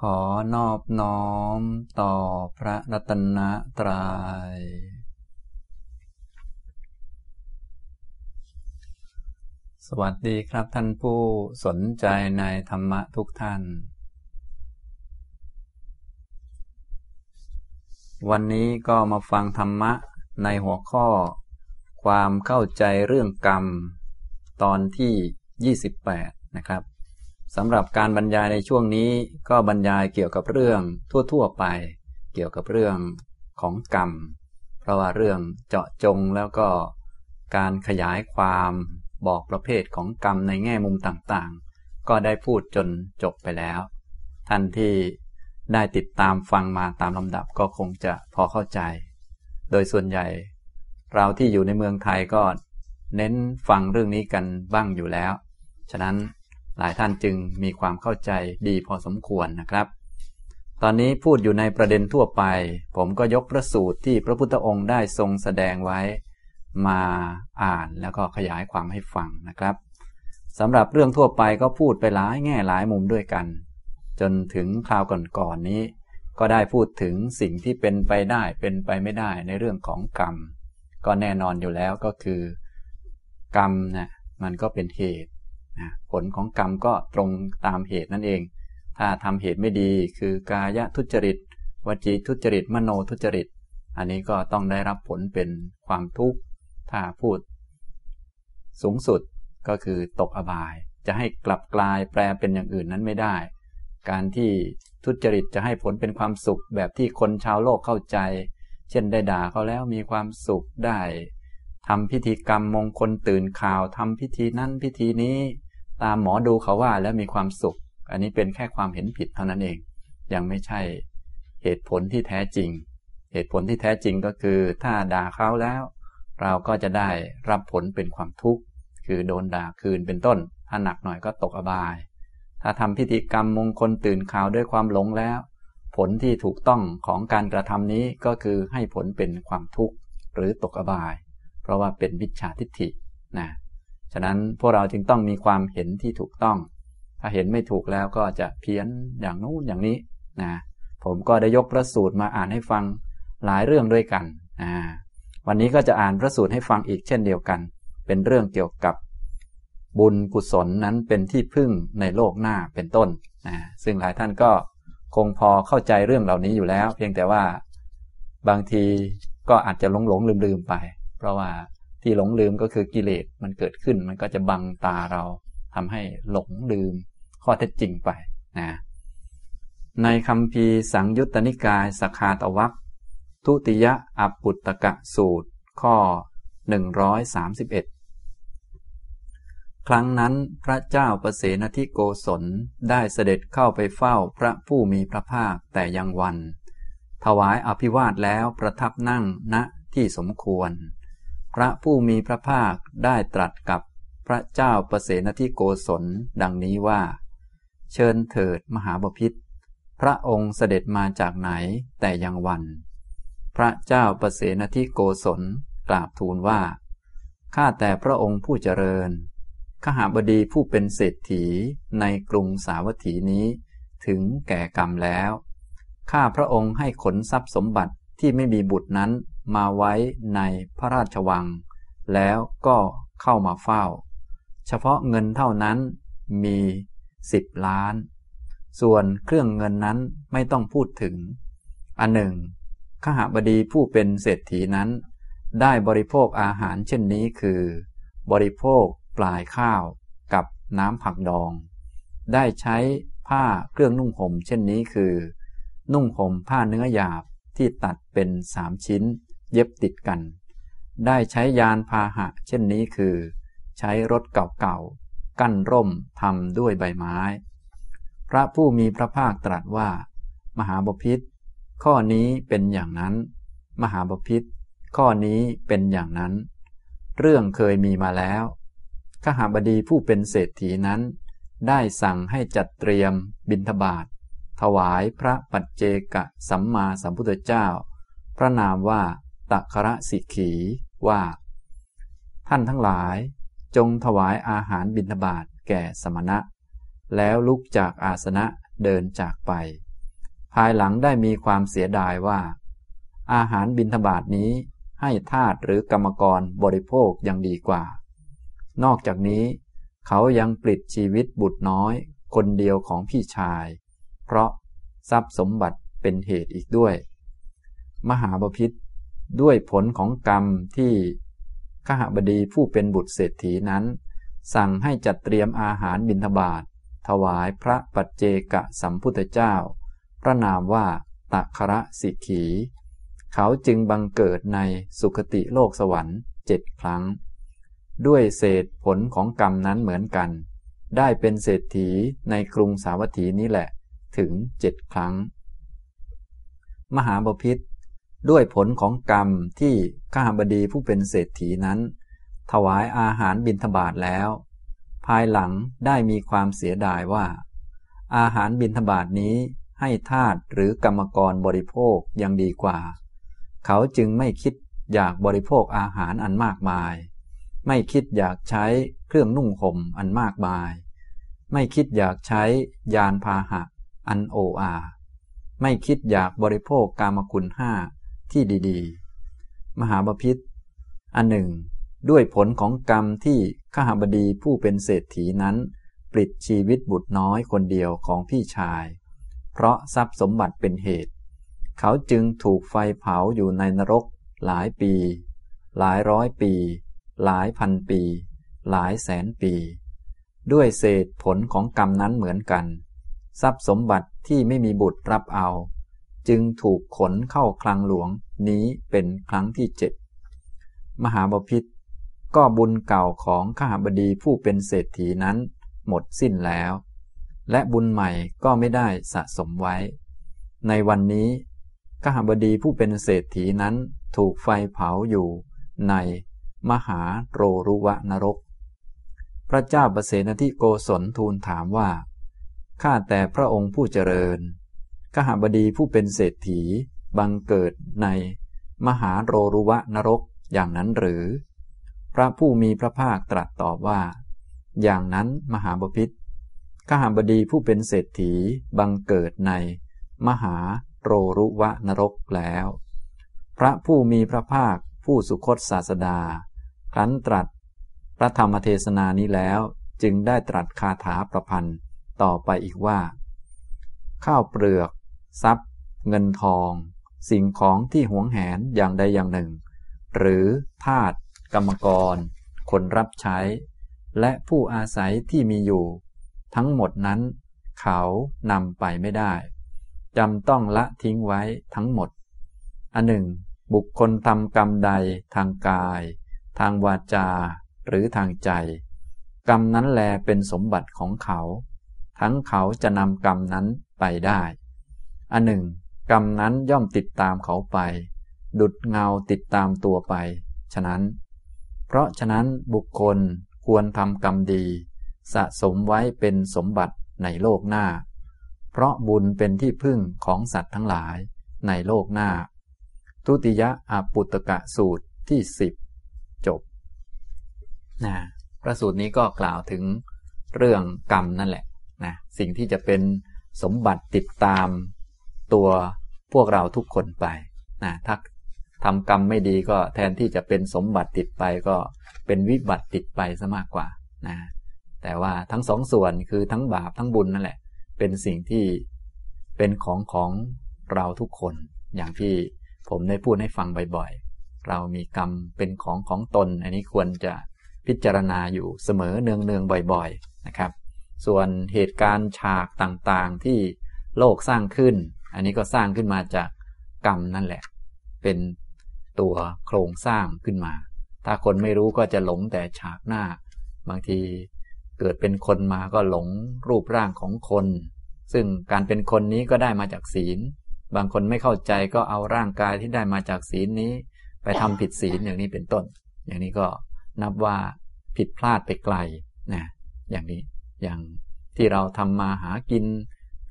ขอนอบน้อมต่อพระรัตนตรยัย สวัสดีครับท่านผู้สนใจในธรรมะทุกท่าน วันนี้ก็มาฟังธรรมะในหัวข้อ ความเข้าใจเรื่องกรรม ตอนที่ 28 นะครับ สำหรับการบรรยายในช่วงนี้ก็บรรยายเกี่ยวกับเรื่องทั่วๆไป เกี่ยวกับเรื่องของกรรม เพราะว่าเรื่องเจาะจงแล้วก็การขยายความบอกประเภทของกรรมในแง่มุมต่างๆ ก็ได้พูดจนจบไปแล้ว ท่านที่ได้ติดตามฟังมาตามลำดับก็คงจะพอเข้าใจ โดยส่วนใหญ่ เราที่อยู่ในเมืองไทยก็เน้นฟังเรื่องนี้กันบ้างอยู่แล้ว ฉะนั้น หลายท่านจึงมีความเข้าใจดีพอสมควรนะครับ ตอนนี้พูดอยู่ในประเด็นทั่วไป ผมก็ยกพระสูตรที่พระพุทธองค์ได้ทรงแสดงไว้ มาอ่านแล้วก็ขยายความให้ฟังนะครับสำหรับเรื่องทั่วไปก็พูดไปหลายแง่หลายมุมด้วยกัน จนถึงคราวก่อนๆนนี้ ก็ได้พูดถึงสิ่งที่เป็นไปได้เป็นไปไม่ได้ในเรื่องของกรรม ก็แน่นอนอยู่แล้วก็คือ กรรมนะมันก็เป็นเหตุ ผลของกรรมก็ตรงตามเหตุนั่นเอง ถ้าทำเหตุไม่ดีคือกายทุจริต วจีทุจริต มโนทุจริต อันนี้ก็ต้องได้รับผลเป็นความทุกข์ ถ้าพูด สูงสุดก็คือตกอบาย จะให้กลับกลายแปลเป็นอย่างอื่นนั้นไม่ได้ การที่ทุจริตจะให้ผลเป็นความสุขแบบที่คนชาวโลกเข้าใจ เช่นได้ด่าเขาแล้วมีความสุขได้ทำพิธีกรรมมงคลตื่นข่าวทำพิธีนั้นพิธีนี้ ตามหมอดูเขาว่าแล้วมีความสุข อันนี้เป็นแค่ความเห็นผิดเท่านั้นเอง ยังไม่ใช่เหตุผลที่แท้จริง เหตุผลที่แท้จริงก็คือ ถ้าด่าเขาแล้ว เราก็จะได้รับผลเป็นความทุกข์ คือโดนด่าคืนเป็นต้น ถ้าหนักหน่อยก็ตกอบาย ถ้าทำพิธีกรรมมงคลตื่นข่าวด้วยความหลงแล้ว ผลที่ถูกต้องของการกระทำนี้ก็คือให้ผลเป็นความทุกข์หรือตกอบาย เพราะว่าเป็นวิชาทิฏฐินะ ฉะนั้นพวกเราจึงต้องมีความเห็นที่ถูกต้อง ถ้าเห็นไม่ถูกแล้วก็จะเพี้ยนอย่างนู้นอย่างนี้นะผมก็ได้ยกพระสูตรมาอ่านให้ฟังหลายเรื่องด้วยกันนะวันนี้ก็จะอ่านพระสูตรให้ฟังอีกเช่นเดียวกัน เป็นเรื่องเกี่ยวกับ บุญกุศลนั้นเป็นที่พึ่งในโลกหน้าเป็นต้นนะซึ่งหลายท่านก็คงพอเข้าใจเรื่องเหล่านี้อยู่แล้ว เพียงแต่ว่าบางทีก็อาจจะหลงหลงลืมลืมไป เพราะว่า ที่หลงลืมก็คือกิเลสมันเกิดขึ้น มันก็จะบังตาเราทำให้หลงลืมข้อเท็จจริงไปนะในคำพีสังยุตตนิกายสคาตวัคทุติยะอปุตตกะสูตร ข้อ 131 ครั้งนั้นพระเจ้าประเสนทิโกศลได้เสด็จเข้าไปเฝ้าพระผู้มีพระภาคแต่ยังวัน ถวายอภิวาทแล้วประทับนั่งณที่สมควร พระผู้มีพระภาคได้ตรัสกับพระเจ้าประเสนทิโกศลดังนี้ว่า เชิญเถิดมหาบพิษพระองค์เสด็จมาจากไหนแต่ยังวัน พระเจ้าประเสนทิโกศลกราบทูลว่า ข้าแต่พระองค์ผู้เจริญ ขหาบดีผู้เป็นเศรษฐีในกรุงสาวัตถีนี้ ถึงแก่กรรมแล้ว ข้าพระองค์ให้ขนทรัพย์สมบัติที่ไม่มีบุตรนั้น มาไว้ในพระราชวัง แล้วก็เข้ามาเฝ้า เฉพาะเงินเท่านั้นมีสิบล้าน ส่วนเครื่องเงินนั้นไม่ต้องพูดถึง อันหนึ่งขหบดีผู้เป็นเศรษฐีนั้น ได้บริโภคอาหารเช่นนี้คือ บริโภคปลายข้าวกับน้ำผักดอง ได้ใช้ผ้าเครื่องนุ่งห่มเช่นนี้คือ นุ่งห่มผ้าเนื้อหยาบที่ตัดเป็นสามชิ้น เย็บติดกัน ได้ใช้ยานพาหะ เช่นนี้คือ ใช้รถเก่าๆ กั้นร่มทำด้วยใบไม้ พระผู้มีพระภาคตรัสว่า มหาบพิษข้อนี้เป็นอย่างนั้น มหาบพิษข้อนี้เป็นอย่างนั้น เรื่องเคยมีมาแล้วขหาบดีผู้เป็นเศรษฐีนั้น ได้สั่งให้จัดเตรียมบิณฑบาตถวายพระปัจเจกสัมมาสัมพุทธเจ้า พระนามว่า ตัคระสิขีว่า ท่านทั้งหลายจงถวายอาหารบิณฑบาตแก่สมณะ แล้วลุกจากอาสนะเดินจากไป ภายหลังได้มีความเสียดายว่า อาหารบิณฑบาตนี้ให้ทาตหรือกรรมกรบริโภคยังดีกว่า นอกจากนี้ เขายังปลิดชีวิตบุตรน้อยคนเดียวของพี่ชาย เพราะทรัพย์สมบัติเป็นเหตุอีกด้วย มหาบพิษ ด้วยผลของกรรมที่ขหบดีผู้เป็นบุตรเศรษฐีนั้น สั่งให้จัดเตรียมอาหารบิณฑบาตถวายพระปัจเจกสัมพุทธเจ้า พระนามว่าตัคระสิกขี เขาจึงบังเกิดในสุคติโลกสวรรค์เจ็ดครั้ง ด้วยเศษผลของกรรมนั้นเหมือนกัน ได้เป็นเศรษฐีในกรุงสาวัตถีนี้แหละ ถึงเจ็ดครั้ง มหาบพิษ ด้วยผลของกรรมที่ข้าบดีผู้เป็นเศรษฐีนั้น ถวายอาหารบิณฑบาตแล้ว ภายหลังได้มีความเสียดายว่า อาหารบิณฑบาตนี้ให้ทาตหรือกรรมกรบริโภคยังดีกว่า เขาจึงไม่คิดอยากบริโภคอาหารอันมากมาย ไม่คิดอยากใช้เครื่องนุ่งห่มอันมากมาย ไม่คิดอยากใช้ยานพาหะอันโออา ไม่คิดอยากบริโภคกามคุณห้า ที่ดีๆ มหาบพิษอันหนึ่ง ด้วยผลของกรรมที่ข้าบดีผู้เป็นเศรษฐีนั้น ปลิดชีวิตบุตรน้อยคนเดียวของพี่ชาย เพราะทรัพย์สมบัติเป็นเหตุ เขาจึงถูกไฟเผาอยู่ในนรกหลายปี หลายร้อยปี หลายพันปี หลายแสนปี ด้วยเศษผลของกรรมนั้นเหมือนกัน ทรัพย์สมบัติที่ไม่มีบุตรรับเอา จึงถูกขนเข้าคลังหลวงนี้เป็นครั้งที่เจ็ดมหาบพิษก็บุญเก่าของข้าบดีผู้เป็นเศรษฐีนั้นหมดสิ้นแล้ว และบุญใหม่ก็ไม่ได้สะสมไว้ ในวันนี้ข้าบดีผู้เป็นเศรษฐีนั้นถูกไฟเผาอยู่ในมหาโรรุวะนรก พระเจ้าประเสนทิโกศลทูลถามว่า ข้าแต่พระองค์ผู้เจริญ ขหบดีผู้เป็นเศรษฐี บังเกิดใน มหาโรรุวะนรกอย่างนั้นหรือ พระผู้มีพระภาคตรัสตอบว่า อย่างนั้นมหาบพิษขหบดีผู้เป็นเศรษฐี บังเกิดใน มหาโรรุวะนรกแล้ว พระผู้มีพระภาคผู้สุคตศาสดา ครั้นตรัส พระธรรมเทศนานี้แล้วจึงได้ตรัสคาถาประพันธ์ต่อไปอีกว่า ข้าวเปลือก ทรัพย์ เงินทอง สิ่งของที่หวงแหนอย่างใดอย่างหนึ่ง หรือทาสกรรมกร คนรับใช้ และผู้อาศัยที่มีอยู่ ทั้งหมดนั้น เขานำไปไม่ได้จำต้องละทิ้งไว้ทั้งหมด อันหนึ่ง บุคคลทำกรรมใดทางกาย ทางวาจา หรือทางใจ กรรมนั้นแลเป็นสมบัติของเขา ทั้งเขาจะนำกรรมนั้นไปได้ อันหนึ่ง กรรมนั้นย่อมติดตามเขาไป ดุดเงาติดตามตัวไป ฉะนั้น เพราะฉะนั้นบุคคลควรทำกรรมดี สะสมไว้เป็นสมบัติในโลกหน้า เพราะบุญเป็นที่พึ่งของสัตว์ทั้งหลายในโลกหน้า ทุติยะอาปุตกะสูตรที่สิบจบนะพระสูตรนี้ก็กล่าวถึงเรื่องกรรมนั่นแหละนะสิ่งที่จะเป็นสมบัติติดตาม ตัวพวกเราทุกคนไปนะถ้าทำกรรมไม่ดีก็แทนที่จะเป็นสมบัติติดไปก็เป็นวิบัติติดไปซะมากกว่านะแต่ว่าทั้งสองส่วนคือทั้งบาปทั้งบุญนั่นแหละ เป็นสิ่งที่เป็นของของเราทุกคน อย่างที่ผมได้พูดให้ฟังบ่อยๆ เรามีกรรมเป็นของของตน อันนี้ควรจะพิจารณาอยู่เสมอเนืองๆบ่อย ๆนะครับ ส่วนเหตุการณ์ฉากต่างๆที่โลกสร้างขึ้น อันนี้ก็สร้างขึ้นมาจากกรรมนั่นแหละ เป็นตัวโครงสร้างขึ้นมา ถ้าคนไม่รู้ก็จะหลงแต่ฉากหน้า บางทีเกิดเป็นคนมาก็หลงรูปร่างของคน ซึ่งการเป็นคนนี้ก็ได้มาจากศีล บางคนไม่เข้าใจก็เอาร่างกายที่ได้มาจากศีลนี้ ไปทำผิดศีลอย่างนี้เป็นต้น อย่างนี้ก็นับว่าผิดพลาดไปไกลนะอย่างนี้อย่างที่เราทำมาหากิน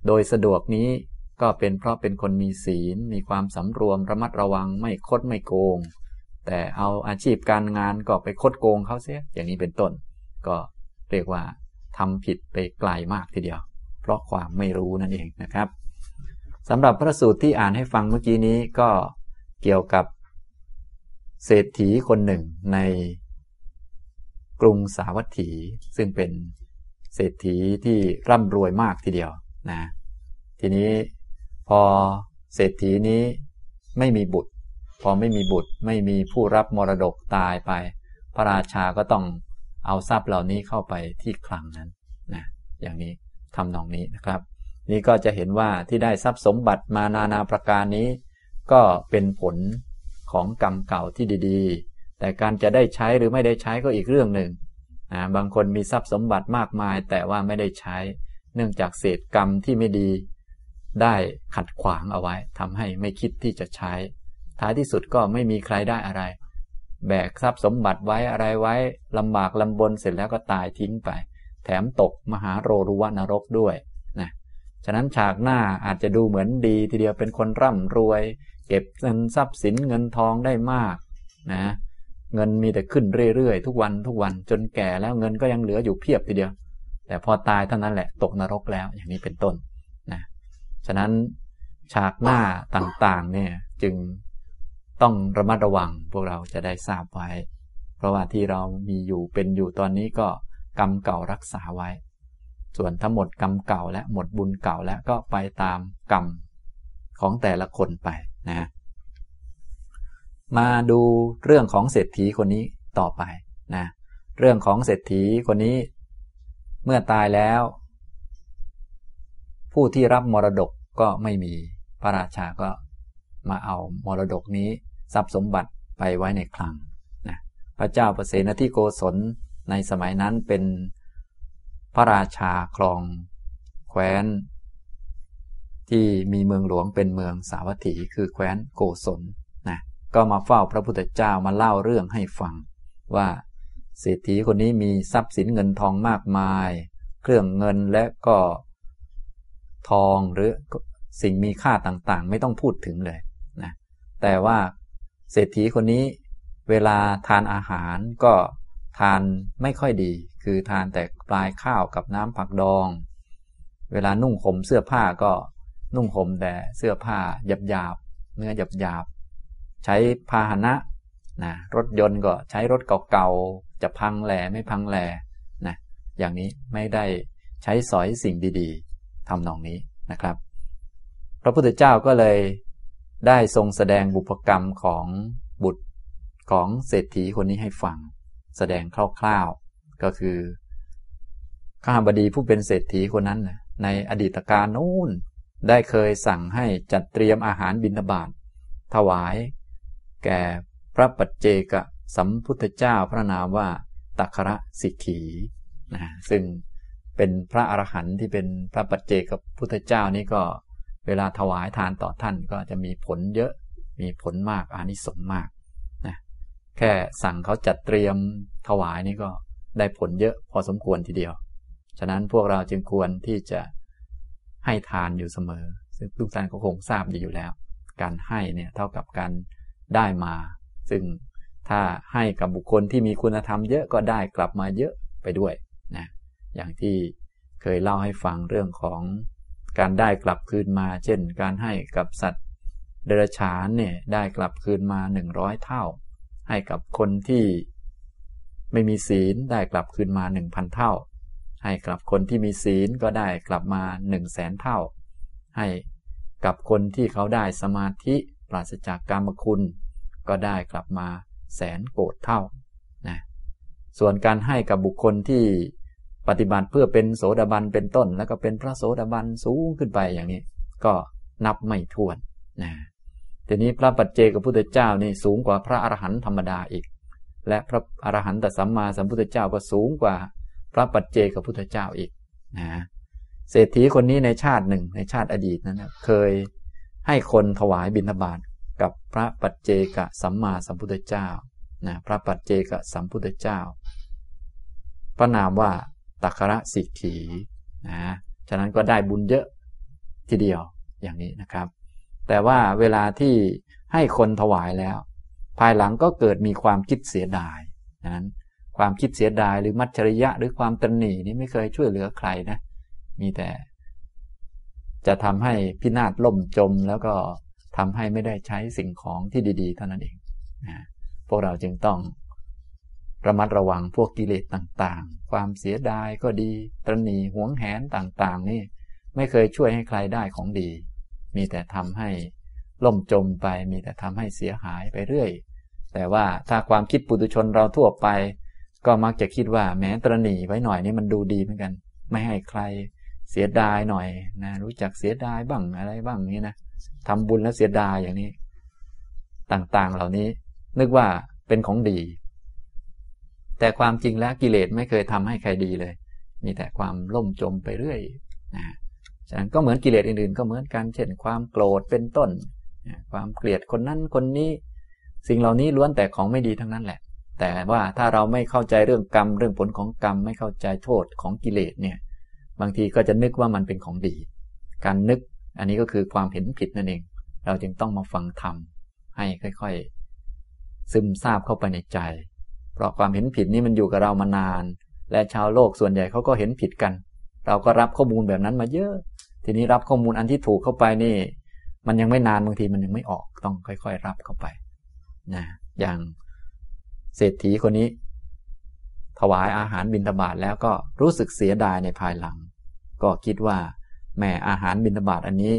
โดยสะดวกนี้ ก็เป็นเพราะเป็นคนมีศีล มีความสำรวมระมัดระวังไม่คดไม่โกง แต่เอาอาชีพการงานก็ไปคดโกงเขาเสียอย่างนี้เป็นต้น ก็เรียกว่าทำผิดไปไกลมากทีเดียว เพราะความไม่รู้นั่นเองนะครับสำหรับพระสูตรที่อ่านให้ฟังเมื่อกี้นี้ก็เกี่ยวกับ เศรษฐีคนหนึ่งในกรุงสาวัตถีซึ่งเป็นเศรษฐีที่ร่ำรวยมากทีเดียวนะทีนี้ พอเศรษฐีนี้ไม่มีบุตร พอไม่มีบุตรไม่มีผู้รับมรดกตายไป พระราชาก็ต้องเอาทรัพย์เหล่านี้เข้าไปที่คลังนั้นนะอย่างนี้ทำนองนี้นะครับ นี่ก็จะเห็นว่าที่ได้ทรัพย์สมบัติมานานาประการนี้ ก็เป็นผลของกรรมเก่าที่ดีๆ แต่การจะได้ใช้หรือไม่ได้ใช้ก็อีกเรื่องหนึ่งนะบางคนมีทรัพย์สมบัติมากมาย แต่ว่าไม่ได้ใช้ เนื่องจากเศษกรรมที่ไม่ดี ได้ขัดขวางเอาไว้ทำให้ไม่คิดที่จะใช้ ท้ายที่สุดก็ไม่มีใครได้อะไร แบกทรัพย์สมบัติไว้อะไรไว้ลำบากลำบนเสร็จแล้วก็ตายทิ้งไป แถมตกมหาโรรุวนรกด้วยนะฉะนั้นฉากหน้าอาจจะดูเหมือนดีทีเดียวเป็นคนร่ำรวย เก็บเงินทรัพย์สินเงินทองได้มากนะเงินมีแต่ขึ้นเรื่อยๆ ทุกวันทุกวันจนแก่แล้วเงินก็ยังเหลืออยู่เพียบทีเดียว แต่พอตายเท่านั้นแหละตกนรกแล้วอย่างนี้เป็นต้นนะ ฉะนั้นฉากหน้าต่างๆเนี่ยจึงต้องระมัดระวังพวกเราจะได้ทราบไว้ เพราะว่าที่เรามีอยู่เป็นอยู่ตอนนี้ก็กรรมเก่ารักษาไว้ ส่วนทั้งหมดกรรมเก่าและหมดบุญเก่าแล้วก็ไปตามกรรมของแต่ละคนไปนะมาดูเรื่องของเศรษฐีคนนี้ต่อไปนะเรื่องของเศรษฐีคนนี้ เมื่อตายแล้ว ผู้ที่รับมรดกก็ไม่มีพระราชาก็มาเอามรดกนี้ทรัพย์สมบัติไปไว้ในคลังนะพระเจ้าประเสนที่โกศลในสมัยนั้นเป็นพระราชาครองแคว้น ที่มีเมืองหลวงเป็นเมืองสาวัตถีคือแคว้นโกศลนะก็มาเฝ้าพระพุทธเจ้ามาเล่าเรื่องให้ฟัง ว่าเศรษฐีคนนี้มีทรัพย์สินเงินทองมากมาย เครื่องเงินและก็ ทองหรือสิ่งมีค่าต่างๆ ไม่ต้องพูดถึงเลยนะแต่ว่าเศรษฐีคนนี้เวลาทานอาหารก็ทานไม่ค่อยดี คือทานแต่ปลายข้าวกับน้ำผักดอง เวลานุ่งห่มเสื้อผ้าก็นุ่งห่มแต่เสื้อผ้าหยาบๆเนื้อหยาบๆใช้พาหนะนะรถยนต์ก็ใช้รถเก่าๆจะพังแหล่ไม่พังแหล่นะอย่างนี้ไม่ได้ใช้สอยสิ่งดีๆ ทำนองนี้นะครับ พระพุทธเจ้าก็เลยได้ทรงแสดงบุพกรรมของบุตรของเศรษฐีคนนี้ให้ฟัง แสดงคร่าวๆ ก็คือข้าบดีผู้เป็นเศรษฐีคนนั้นในอดีตการนู้นได้เคยสั่งให้จัดเตรียมอาหารบิณฑบาตถวาย แก่พระปัจเจกสัมพุทธเจ้าพระนามว่าตัคระสิกขีนะซึ่ง เป็นพระอรหันต์ที่เป็นพระปัจเจกพุทธเจ้านี่ก็เวลาถวายทานต่อท่านก็จะมีผลเยอะ มีผลมากอานิสงส์มากนะแค่สั่งเขาจัดเตรียมถวายนี่ก็ได้ผลเยอะพอสมควรทีเดียว ฉะนั้นพวกเราจึงควรที่จะให้ทานอยู่เสมอ ซึ่งทุกท่านก็คงทราบดีอยู่แล้ว การให้เนี่ยเท่ากับการได้มา ซึ่งถ้าให้กับบุคคลที่มีคุณธรรมเยอะก็ได้กลับมาเยอะไปด้วย อย่างที่เคยเล่าให้ฟังเรื่องของการได้กลับคืนมา เช่น การให้กับสัตว์เดรัจฉานเนี่ยได้กลับคืนมาหนึ่งร้อยเท่า ให้กับคนที่ไม่มีศีลได้กลับคืนมาหนึ่งพันเท่า ให้กลับคนที่มีศีลก็ได้กลับมาหนึ่งแสนเท่า ให้กับคนที่เขาได้สมาธิปราศจากกรรมคุณ ก็ได้กลับมาแสนโกรธเท่านะส่วนการให้กับบุคคลที่ ปฏิบัติเพื่อเป็นโสดาบันเป็นต้น แล้วก็เป็นพระโสดาบันสูงขึ้นไปอย่างนี้ ก็นับไม่ถ้วนนะทีนี้พระปัจเจกพุทธเจ้านี่สูงกว่าพระอรหันต์ธรรมดาอีก และพระอรหันตสัมมาสัมพุทธเจ้าก็สูงกว่าพระปัจเจกพุทธเจ้าอีกนะเศรษฐีคนนี้ในชาติหนึ่งในชาติอดีตนั้นนะเคยให้คนถวายบิณฑบาตกับพระปัจเจกสัมมาสัมพุทธเจ้านะพระปัจเจกสัมพุทธเจ้า พระนามว่า ตักระสิกขีนะฉะนั้นก็ได้บุญเยอะทีเดียวอย่างนี้นะครับ แต่ว่าเวลาที่ให้คนถวายแล้ว ภายหลังก็เกิดมีความคิดเสียดายนั้นความคิดเสียดายหรือมัจฉริยะหรือความตนหนีนี่ไม่เคยช่วยเหลือใครนะ มีแต่ จะทำให้พินาศล่มจม แล้วก็ทำให้ไม่ได้ใช้สิ่งของที่ดี ๆ เท่านั้นเองนะพวกเราจึงต้อง ระมัดระวังพวกกิเลสต่างๆ ความเสียดายก็ดี ตรณีหวงแหนต่างๆ นี่ ไม่เคยช่วยให้ใครได้ของดี มีแต่ทำให้ล่มจมไป มีแต่ทำให้เสียหายไปเรื่อย แต่ว่าถ้าความคิดปุถุชนเราทั่วไป ก็มักจะคิดว่าแม้ตรณีไว้หน่อยนี่มันดูดีเหมือนกัน ไม่ให้ใครเสียดายหน่อยนะ รู้จักเสียดายบ้างอะไรบ้างนี้นะทำบุญแล้วเสียดายอย่างนี้ ต่างๆเหล่านี้ นึกว่าเป็นของดี แต่ความจริงแล้วกิเลสไม่เคยทำให้ใครดีเลย มีแต่ความล่มจมไปเรื่อยนะฉะนั้นก็เหมือนกิเลสอื่นๆ ก็เหมือนกัน เช่น ความโกรธเป็นต้น ความเกลียดคนนั้นคนนี้ สิ่งเหล่านี้ล้วนแต่ของไม่ดีทั้งนั้นแหละ แต่ว่าถ้าเราไม่เข้าใจเรื่องกรรม เรื่องผลของกรรม ไม่เข้าใจโทษของกิเลสเนี่ย บางทีก็จะนึกว่ามันเป็นของดี การนึกอันนี้ก็คือความเห็นผิดนั่นเอง เราจึงต้องมาฟังธรรมให้ค่อย ๆ ซึมซาบเข้าไปในใจ เพราะความเห็นผิดนี้มันอยู่กับเรามานาน และชาวโลกส่วนใหญ่เขาก็เห็นผิดกัน เราก็รับข้อมูลแบบนั้นมาเยอะ ทีนี้รับข้อมูลอันที่ถูกเข้าไปนี่ มันยังไม่นานบางทีมันยังไม่ออกต้องค่อย ๆ รับเข้าไปนะอย่างเศรษฐีคนนี้ ถวายอาหารบิณฑบาตแล้วก็รู้สึกเสียดายในภายหลัง ก็คิดว่าแม่อาหารบิณฑบาตอันนี้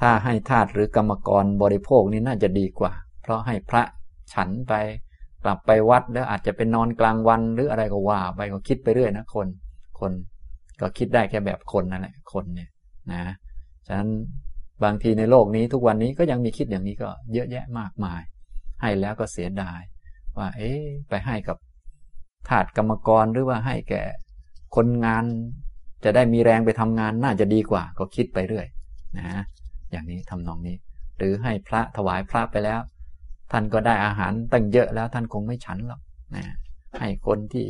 ถ้าให้ทาสหรือกรรมกรบริโภคนี่น่าจะดีกว่า เพราะให้พระฉันไป กลับไปวัดแล้วอาจจะเป็นนอนกลางวันหรืออะไรก็ว่า ไปก็คิดไปเรื่อยนะคน คนก็คิดได้แค่แบบคนนั่นแหละคนเนี่ยนะฉะนั้นบางทีในโลกนี้ทุกวันนี้ก็ยังมีคิดอย่างนี้ก็เยอะแยะมากมาย ให้แล้วก็เสียดาย ว่า เอ๊ะไปให้กับทาสกรรมกรหรือว่าให้แก่คนงานจะได้มีแรงไปทำงานน่าจะดีกว่า ก็คิดไปเรื่อยนะอย่างนี้ทำนองนี้ หรือให้พระถวายพระไปแล้ว ท่านก็ได้อาหารตั้งเยอะแล้วท่านคงไม่ฉันหรอกนะให้คนที่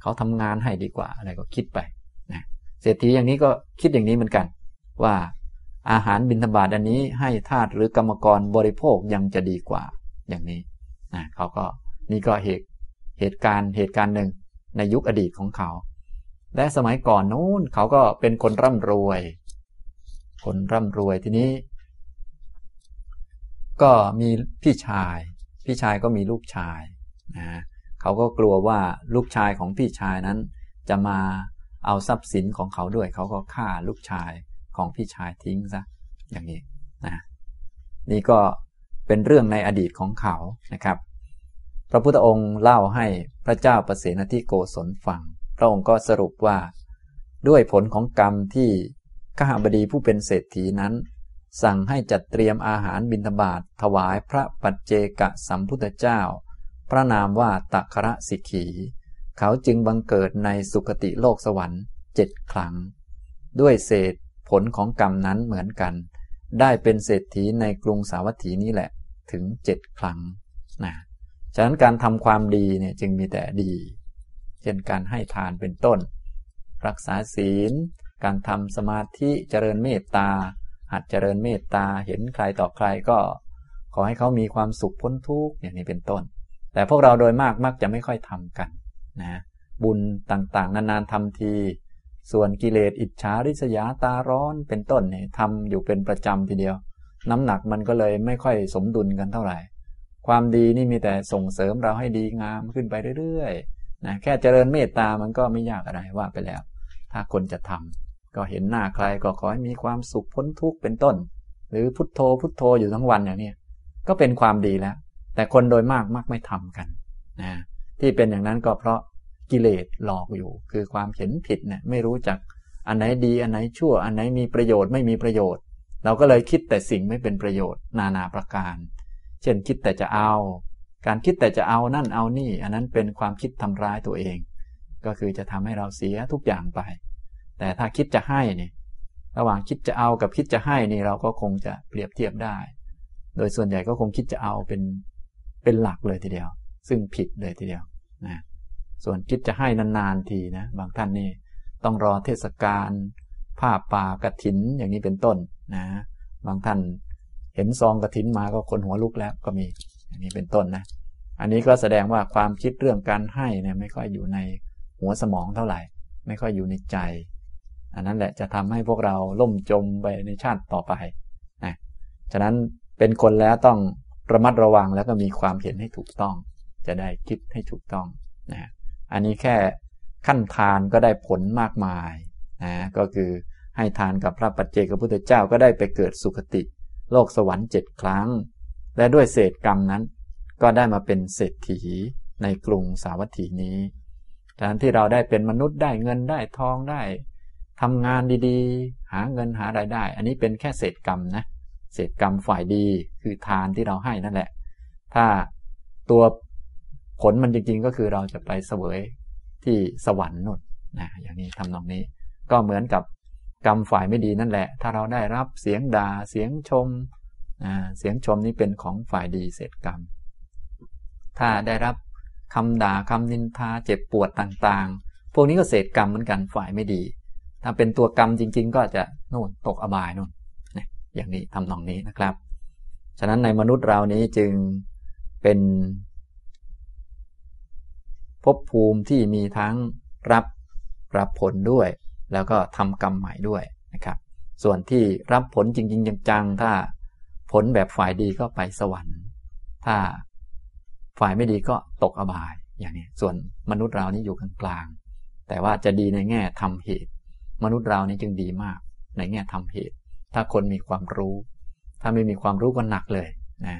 เขาทำงานให้ดีกว่าอะไรก็คิดไปนะเศรษฐีอย่างนี้ก็คิดอย่างนี้เหมือนกัน ว่าอาหารบิณฑบาตอันนี้ให้ทาสหรือกรรมกรบริโภคยังจะดีกว่าอย่างนี้นะเขาก็นี่ก็เหตุเหตุการณ์เหตุการณ์หนึ่งในยุคอดีตของเขา และสมัยก่อนนู้นเขาก็เป็นคนร่ำรวย คนร่ำรวยทีนี้ ก็มีพี่ชาย พี่ชายก็มีลูกชายนะเขาก็กลัวว่าลูกชายของพี่ชายนั้น จะมาเอาทรัพย์สินของเขาด้วย เขาก็ฆ่าลูกชายของพี่ชายทิ้งซะอย่างนี้นะนี่ก็เป็นเรื่องในอดีตของเขานะครับ พระพุทธองค์เล่าให้พระเจ้าประสนทิโกศลฟัง พระองค์ก็สรุปว่า ด้วยผลของกรรมที่ขหบดีผู้เป็นเศรษฐีนั้น สั่งให้จัดเตรียมอาหารบิณฑบาตถวายพระปัจเจกสัมพุทธเจ้า พระนามว่าตักระสิกีเขาจึงบังเกิดในสุคติโลกสวรรค์เจ็ดครั้ง ด้วยเศษผลของกรรมนั้นเหมือนกัน ได้เป็นเศรษฐีในกรุงสาวัตถีนี้แหละถึงเจ็ดครั้งนะฉะนั้นการทำความดีเนี่ยจึงมีแต่ดี เช่นการให้ทานเป็นต้น รักษาศีล การทำสมาธิเจริญเมตตา หัดเจริญเมตตาเห็นใครต่อใครก็ ขอให้เขามีความสุขพ้นทุกข์อย่างนี้เป็นต้น แต่พวกเราโดยมากมักจะไม่ค่อยทำกันนะบุญต่างๆ นานๆทำที ส่วนกิเลสอิจฉาริษยาตาร้อนเป็นต้นเนี่ยทำอยู่เป็นประจำทีเดียว น้ำหนักมันก็เลยไม่ค่อยสมดุลกันเท่าไหร่ ความดีนี่มีแต่ส่งเสริมเราให้ดีงามขึ้นไปเรื่อยๆนะแค่เจริญเมตตามันก็ไม่ยากอะไรว่าไปแล้ว ถ้าคนจะทำ ก็เห็นหน้าใครก็ขอให้มีความสุขพ้นทุกข์เป็นต้น หรือพุทโธพุทโธอยู่ทั้งวันอย่างนี้ก็เป็นความดีแล้ว แต่คนโดยมากมักไม่ทำกันนะที่เป็นอย่างนั้นก็เพราะกิเลสหลอกอยู่ คือความเห็นผิดเนะี่ยไม่รู้จักอันไหนดีอันไหนชั่ว อันไหนมีประโยชน์ไม่มีประโยชน์ เราก็เลยคิดแต่สิ่งไม่เป็นประโยชน์ นานาประการ เช่นคิดแต่จะเอา การคิดแต่จะเอานั่นเอานี่ อันนั้นเป็นความคิดทำร้ายตัวเอง ก็คือจะทำให้เราเสียทุกอย่างไป แต่ถ้าคิดจะให้เนี่ยระหว่างคิดจะเอากับคิดจะให้นี่เราก็คงจะเปรียบเทียบได้ โดยส่วนใหญ่ก็คงคิดจะเอาเป็นเป็นหลักเลยทีเดียว ซึ่งผิดเลยทีเดียวนะส่วนคิดจะให้นานๆทีนะบางท่านนี่ต้องรอเทศกาลผ้าป่ากระถินอย่างนี้เป็นต้นนะบางท่านเห็นซองกระถินมาก็คนหัวลุกแล้วก็มีอย่างนี้เป็นต้นนะ อันนี้ก็แสดงว่าความคิดเรื่องการให้เนี่ยไม่ค่อยอยู่ในหัวสมองเท่าไหร่ ไม่ค่อยอยู่ในใจ อันนั้นแหละจะทำให้พวกเราล่มจมไปในชาติต่อไปนะฉะนั้นเป็นคนแล้วต้องระมัดระวังแล้วก็มีความเห็นให้ถูกต้อง จะได้คิดให้ถูกต้องนะอันนี้แค่ขั้นทานก็ได้ผลมากมายนะก็คือให้ทานกับพระปัจเจกพุทธเจ้าก็ได้ไปเกิดสุคติ โลกสวรรค์เจ็ดครั้ง และด้วยเศษกรรมนั้น ก็ได้มาเป็นเศรษฐีในกรุงสาวัตถีนี้ดังนั้นที่เราได้เป็นมนุษย์ได้เงินได้ทองได้ ทำงานดีๆ หาเงินหารายได้ อันนี้เป็นแค่เศษกรรมนะเศษกรรมฝ่ายดีคือทานที่เราให้นั่นแหละ ถ้าตัวผลมันจริง ๆ ก็คือเราจะไปเสวยที่สวรรค์นุ่นนะอย่างนี้ทำนองนี้ ก็เหมือนกับกรรมฝ่ายไม่ดีนั่นแหละ ถ้าเราได้รับเสียงด่าเสียงชมเสียงชมนี้เป็นของฝ่ายดีเศษกรรม ถ้าได้รับคำด่าคำนินทาเจ็บปวดต่างๆ พวกนี้ก็เศษกรรมเหมือนกันฝ่ายไม่ดี ถ้าเป็นตัวกรรมจริง ๆ ก็จะนู่นตกอบายนู่นอย่างนี้ทำนองนี้นะครับ ฉะนั้นในมนุษย์เรานี้จึงเป็นภพภูมิที่มีทั้งรับรับผลด้วย แล้วก็ทำกรรมใหม่ด้วยนะครับ ส่วนที่รับผลจริง ๆ จังๆถ้าผลแบบฝ่ายดีก็ไปสวรรค์ ถ้าฝ่ายไม่ดีก็ตกอบายอย่างนี้ ส่วนมนุษย์เรานี่อยู่กลางๆแต่ว่าจะดีในแง่ทำเหตุ มนุษย์เรานี่จึงดีมาก ในแง่ทำเหตุ ถ้าคนมีความรู้ ถ้าไม่มีความรู้ก็หนักเลยนะ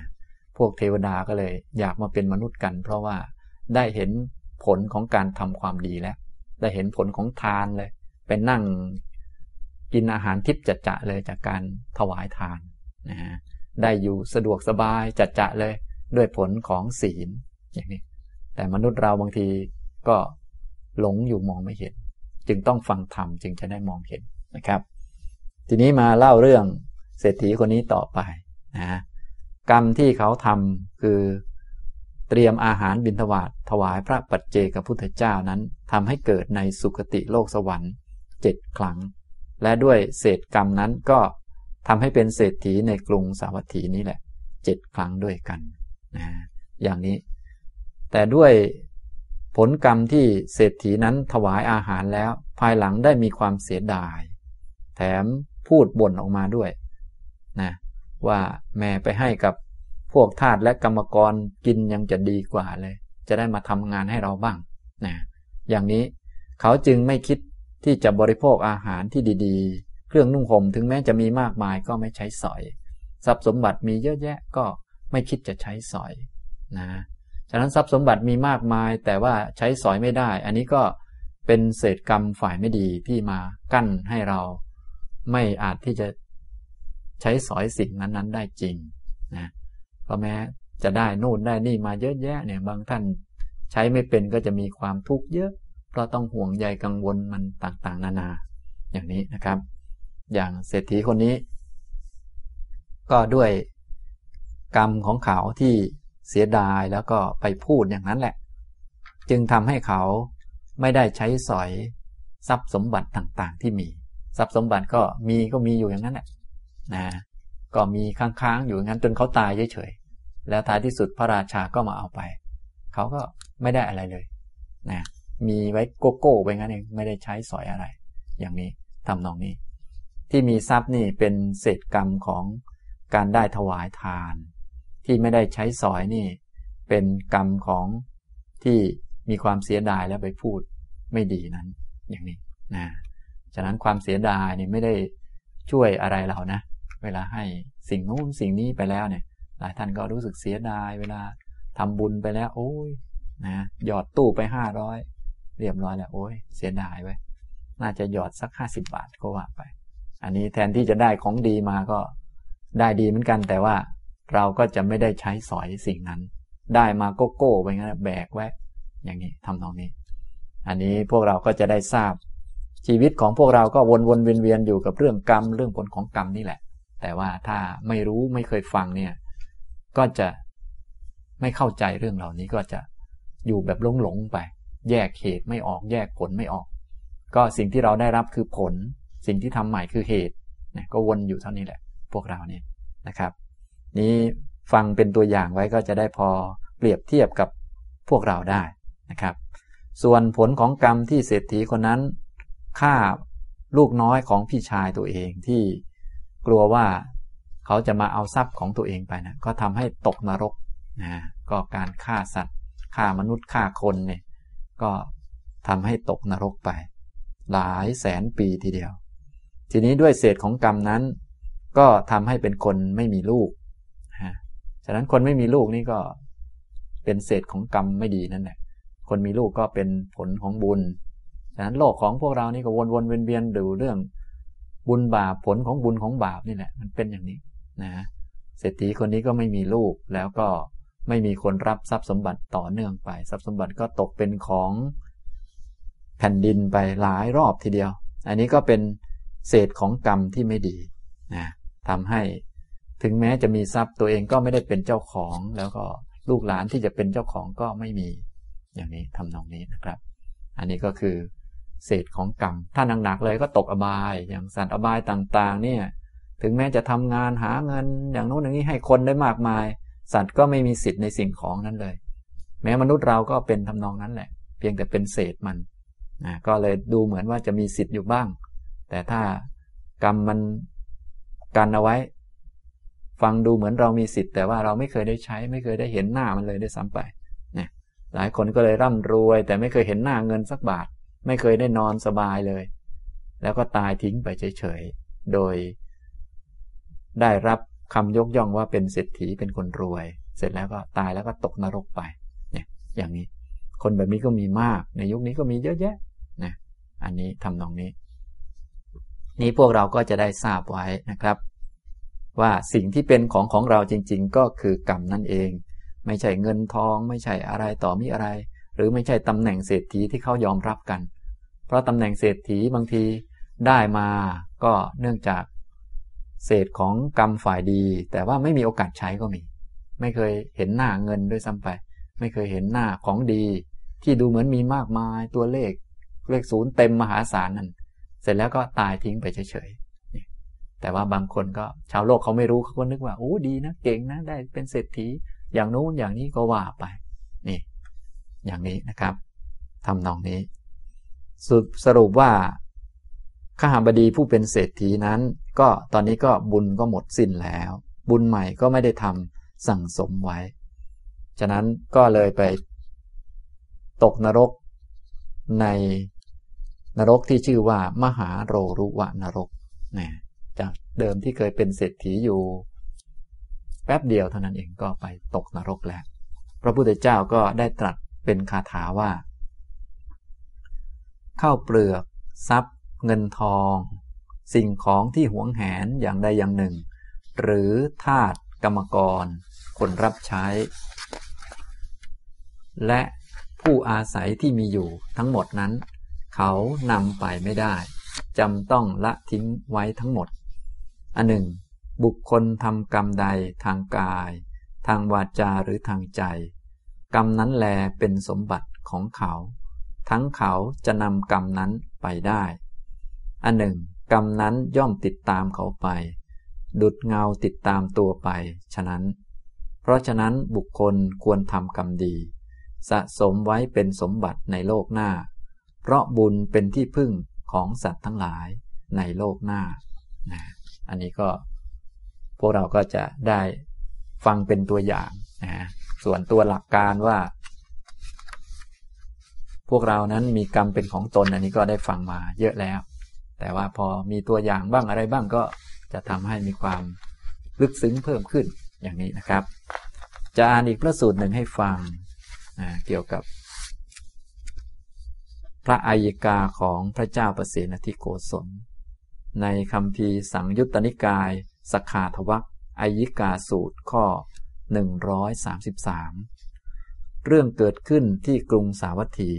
พวกเทวดาก็เลย อยากมาเป็นมนุษย์กัน เพราะว่าได้เห็นผลของการทำความดีแล้ว ได้เห็นผลของทานเลยเป็นนั่งกินอาหารทิพย์จัดจะเลยจากการถวายทานนะฮะได้อยู่สะดวกสบายจัดจะเลยด้วยผลของศีลอย่างนี้ แต่มนุษย์เราบางทีก็หลงอยู่มองไม่เห็น จึงต้องฟังธรรมจึงจะได้มองเห็นนะครับ ทีนี้มาเล่าเรื่องเศรษฐีคนนี้ต่อไปนะกรรมที่เขาทำคือเตรียมอาหารบิณฑบาตถวายพระปัจเจกพุทธเจ้านั้นทำให้เกิดในสุคติโลกสวรรค์เจ็ดครั้ง และด้วยเศษกรรมนั้นก็ทำให้เป็นเศรษฐีในกรุงสาวัตถีนี้แหละเจ็ดครั้งด้วยกันนะอย่างนี้ แต่ด้วย ผลกรรมที่เศรษฐีนั้นถวายอาหารแล้ว ภายหลังได้มีความเสียดาย แถมพูดบ่นออกมาด้วยนะว่าแม่ไปให้กับพวกทาสและกรรมกรกินยังจะดีกว่าเลย จะได้มาทำงานให้เราบ้างนะอย่างนี้เขาจึงไม่คิดที่จะบริโภคอาหารที่ดีๆ เครื่องนุ่งห่มถึงแม้จะมีมากมายก็ไม่ใช้สอย ทรัพย์สมบัติมีเยอะแยะก็ไม่คิดจะใช้สอยนะ ฉะนั้นทรัพย์สมบัติมีมากมาย แต่ว่าใช้สอยไม่ได้ อันนี้ก็เป็นเศษกรรมฝ่ายไม่ดีที่มากั้นให้เราไม่อาจที่จะใช้สอยสิ่งนั้นๆ ได้จริงนะเพราะแม้จะได้นู่นได้นี่มาเยอะแยะเนี่ยบางท่านใช้ไม่เป็นก็จะมีความทุกข์เยอะ เพราะต้องห่วงใยกังวลมันต่างๆ นานา อย่างนี้นะครับ อย่างเศรษฐีคนนี้ ก็ด้วยกรรมของเขาที่ เสียดายแล้วก็ไปพูดอย่างนั้นแหละ จึงทำให้เขาไม่ได้ใช้สอยทรัพย์สมบัติต่างๆ ที่มี ทรัพย์สมบัติก็มีก็มีอยู่อย่างนั้นแหละนะก็มีค้างๆอยู่อย่างนั้นจนเขาตายเฉยๆแล้วท้ายที่สุดพระราชาก็มาเอาไป เขาก็ไม่ได้อะไรเลยนะมีไว้โกโก้ไปงั้นเองไม่ได้ใช้สอยอะไร อย่างนี้ทำนองนี้ ที่มีทรัพย์นี่เป็นเศษกรรมของการได้ถวายทาน ที่ไม่ได้ใช้สอยนี่ เป็นกรรมของที่มีความเสียดายแล้วไปพูดไม่ดีนั้น อย่างนี้นะฉะนั้นความเสียดายนี่ไม่ได้ช่วยอะไรเรานะ เวลาให้สิ่งนู้นสิ่งนี้ไปแล้วเนี่ย หลายท่านก็รู้สึกเสียดาย เวลาทำบุญไปแล้ว โอ้ยนะหยอดตู้ไปห้าร้อยเรียบร้อยแล้วโอ้ยเสียดายไว้น่าจะหยอดสักห้าสิบบาทก็ว่าไป อันนี้แทนที่จะได้ของดีมาก็ได้ดีเหมือนกันแต่ว่า เราก็จะไม่ได้ใช้สอยสิ่งนั้น ได้มาโกโก้ไปงั้นแบกไว้ อย่างนี้ทำนองนี้ อันนี้พวกเราก็จะได้ทราบ ชีวิตของพวกเราก็วนวนเวียนเวียนอยู่กับเรื่องกรรมเรื่องผลของกรรมนี่แหละ แต่ว่าถ้าไม่รู้ไม่เคยฟังเนี่ยก็จะไม่เข้าใจเรื่องเหล่านี้ก็จะอยู่แบบหลงหลงไป แยกเหตุไม่ออกแยกผลไม่ออก ก็สิ่งที่เราได้รับคือผล สิ่งที่ทำใหม่คือเหตุเนี่ยก็วนอยู่เท่านี้แหละ พวกเราเนี่ยนะครับ นี้ฟังเป็นตัวอย่างไว้ก็จะได้พอเปรียบเทียบกับพวกเราได้นะครับ ส่วนผลของกรรมที่เศรษฐีคนนั้นฆ่าลูกน้อยของพี่ชายตัวเองที่กลัวว่าเขาจะมาเอาทรัพย์ของตัวเองไปนะก็ทำให้ตกนรกนะก็การฆ่าสัตว์ฆ่ามนุษย์ฆ่าคนเนี่ยก็ทำให้ตกนรกไป หลายแสนปีทีเดียว ทีนี้ด้วยเศษของกรรมนั้น ก็ทำให้เป็นคนไม่มีลูก ฉะนั้นคนไม่มีลูกนี่ก็เป็นเศษของกรรมไม่ดีนั่นแหละ คนมีลูกก็เป็นผลของบุญ ฉะนั้นโลกของพวกเรานี่ก็วนๆเวียนๆดูเรื่อง บุญบาปผลของบุญของบาปนี่แหละ มันเป็นอย่างนี้นะเศรษฐีคนนี้ก็ไม่มีลูกแล้วก็ไม่มีคนรับทรัพย์สมบัติต่อเนื่องไป ทรัพย์สมบัติก็ตกเป็นของแผ่นดินไปหลายรอบทีเดียว อันนี้ก็เป็นเศษของกรรมที่ไม่ดีนะทำให้ ถึงแม้จะมีทรัพย์ตัวเองก็ไม่ได้เป็นเจ้าของ แล้วก็ลูกหลานที่จะเป็นเจ้าของก็ไม่มี อย่างนี้ทำนองนี้นะครับ อันนี้ก็คือ เศษของกรรม ถ้าหนักๆเลยก็ตกอบาย อย่างสัตว์อบายต่างๆ เนี่ย ถึงแม้จะทำงานหาเงิน อย่างโน้นอย่างนี้ให้คนได้มากมาย สัตว์ก็ไม่มีสิทธิ์ในสิ่งของนั้นเลย แม้มนุษย์เราก็เป็นทำนองนั้นแหละ เพียงแต่เป็นเศษมันนะก็เลยดูเหมือนว่าจะมีสิทธิ์อยู่บ้าง แต่ถ้ากรรมมันกันเอาไว้ ฟังดูเหมือนเรามีสิทธิ์แต่ว่าเราไม่เคยได้ใช้ ไม่เคยได้เห็นหน้ามันเลยได้ซ้ำไปนี่หลายคนก็เลยร่ำรวย แต่ไม่เคยเห็นหน้าเงินสักบาท ไม่เคยได้นอนสบายเลย แล้วก็ตายทิ้งไปเฉยๆโดย ได้รับคำยกย่องว่าเป็นเศรษฐีเป็นคนรวย เสร็จแล้วก็ตายแล้วก็ตกนรกไปเนี่ยอย่างนี้ คนแบบนี้ก็มีมาก ในยุคนี้ก็มีเยอะแยะนะอันนี้ทำนองนี้ นี้พวกเราก็จะได้ทราบไว้นะครับ ว่าสิ่งที่เป็นของของเราจริง ๆ ก็คือกรรมนั่นเอง ไม่ใช่เงินทอง ไม่ใช่อะไรต่อมีอะไร หรือไม่ใช่ตำแหน่งเศรษฐีที่เขายอมรับกัน เพราะตำแหน่งเศรษฐีบางทีได้มาก็เนื่องจากเศษของกรรมฝ่ายดี แต่ว่าไม่มีโอกาสใช้ก็มี ไม่เคยเห็นหน้าเงินด้วยซ้ำไป ไม่เคยเห็นหน้าของดี ที่ดูเหมือนมีมากมายตัวเลข เลขศูนย์เต็มมหาศาลนั่นเสร็จแล้วก็ตายทิ้งไปเฉย แต่ว่าบางคนก็ชาวโลกเขาไม่รู้เขาก็นึกว่าโอ้ดีนะเก่งนะได้เป็นเศรษฐีอย่างโน้นอย่างนี้ก็ว่าไป นี่ อย่างนี้นะครับทำนองนี้สสรุปว่าข้าหาบดีผู้เป็นเศรษฐีนั้น ก็ตอนนี้ก็บุญก็หมดสิ้นแล้ว บุญใหม่ก็ไม่ได้ทำสั่งสมไว้ ฉะนั้นก็เลยไป ตกนรกในนรกที่ชื่อว่ามหาโรรุวะนรกนะ จากเดิมที่เคยเป็นเศรษฐีอยู่ แป๊บเดียวเท่านั้นเองก็ไปตกนรกแล้ว พระพุทธเจ้าก็ได้ตรัสเป็นคาถาว่า เข้าเปลือก ทรัพย์ เงินทอง สิ่งของที่หวงแหนอย่างใดอย่างหนึ่ง หรือทาสกรรมกร คนรับใช้ และผู้อาศัยที่มีอยู่ทั้งหมดนั้น เขานำไปไม่ได้จำต้องละทิ้งไว้ทั้งหมด อันหนึ่ง บุคคลทำกรรมใดทางกาย ทางวาจาหรือทางใจ กรรมนั้นแลเป็นสมบัติของเขา ทั้งเขาจะนำกรรมนั้นไปได้ อันหนึ่ง กรรมนั้นย่อมติดตามเขาไป ดุดเงาติดตามตัวไป ฉะนั้น เพราะฉะนั้นบุคคลควรทำกรรมดี สะสมไว้เป็นสมบัติในโลกหน้า เพราะบุญเป็นที่พึ่งของสัตว์ทั้งหลายในโลกหน้านะ อันนี้ก็พวกเราก็จะได้ฟังเป็นตัวอย่างนะส่วนตัวหลักการว่า พวกเรานั้นมีกรรมเป็นของตนอันนี้ก็ได้ฟังมาเยอะแล้ว แต่ว่าพอมีตัวอย่างบ้างอะไรบ้างก็จะทำให้มีความลึกซึ้งเพิ่มขึ้นอย่างนี้นะครับ จะอ่านอีกพระสูตรหนึ่งให้ฟังเกี่ยวกับ พระอัยกาของพระเจ้าประสนทิโกศล ในคำพีสังยุตตนิกาย สขาทวักอายิกาสูตรข้อ 133 เรื่องเกิดขึ้นที่กรุงสาวัตถี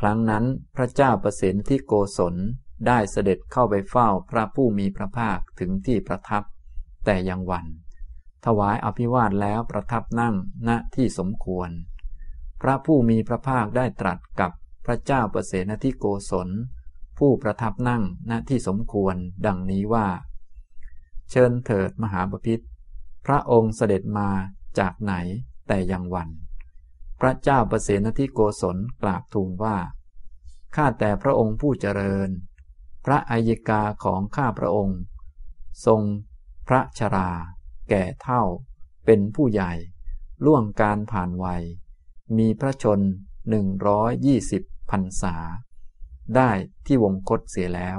ครั้งนั้นพระเจ้าประสิทธิโกศลได้เสด็จเข้าไปเฝ้าพระผู้มีพระภาคถึงที่ประทับ แต่ยังวัน ถวายอภิวาทแล้วประทับนั่งณที่สมควร พระผู้มีพระภาคได้ตรัสกับพระเจ้าประสนทิโกศล ผู้ประทับนั่งณที่สมควรดังนี้ว่า เชิญเถิดมหาบพิษพระองค์เสด็จมาจากไหนแต่ยังวัน พระเจ้าประเสนทิโกศลกราบทูลว่า ข้าแต่พระองค์ผู้เจริญ พระอัยกาของข้าพระองค์ ทรงพระชรา แก่เท่า เป็นผู้ใหญ่ ล่วงการผ่านวัย มีพระชนหนึ่งร้อยยี่สิบพรรษา ได้ที่วงคตเสียแล้ว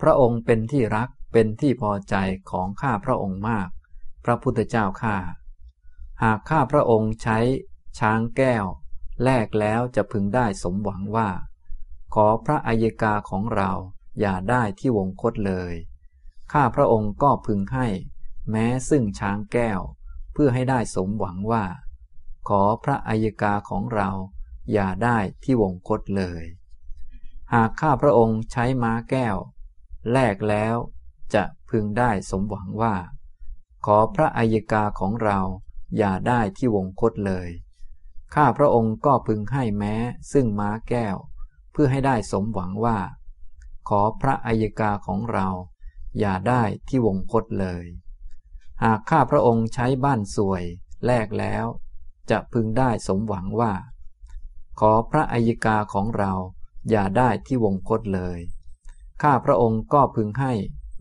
พระองค์เป็นที่รักเป็นที่พอใจของข้าพระองค์มาก พระพุทธเจ้าข้าหากข้าพระองค์ใช้ช้างแก้ว แลกแล้วจะพึงได้สมหวังว่า ขอพระอัยกาของเราอย่าได้ที่วงคตเลย ข้าพระองค์ก็พึงให้ แม้ซึ่งช้างแก้ว เพื่อให้ได้สมหวังว่า ขอพระอัยกาของเรา อย่าได้ที่วงคตเลย หากข้าพระองค์ใช้ม้าแก้ว แลกแล้วจะพึงได้สมหวังว่า ขอพระอัยกาของเราอย่าได้ที่วงคตเลย ข้าพระองค์ก็พึงให้แม้ซึ่งม้าแก้ว เพื่อให้ได้สมหวังว่า ขอพระอัยกาของเรา อย่าได้ที่วงคตเลย หากข้าพระองค์ใช้บ้านสวย แลกแล้ว จะพึงได้สมหวังว่า ขอพระอัยกาของเราอย่าได้ที่วงคตเลย ข้าพระองค์ก็พึงให้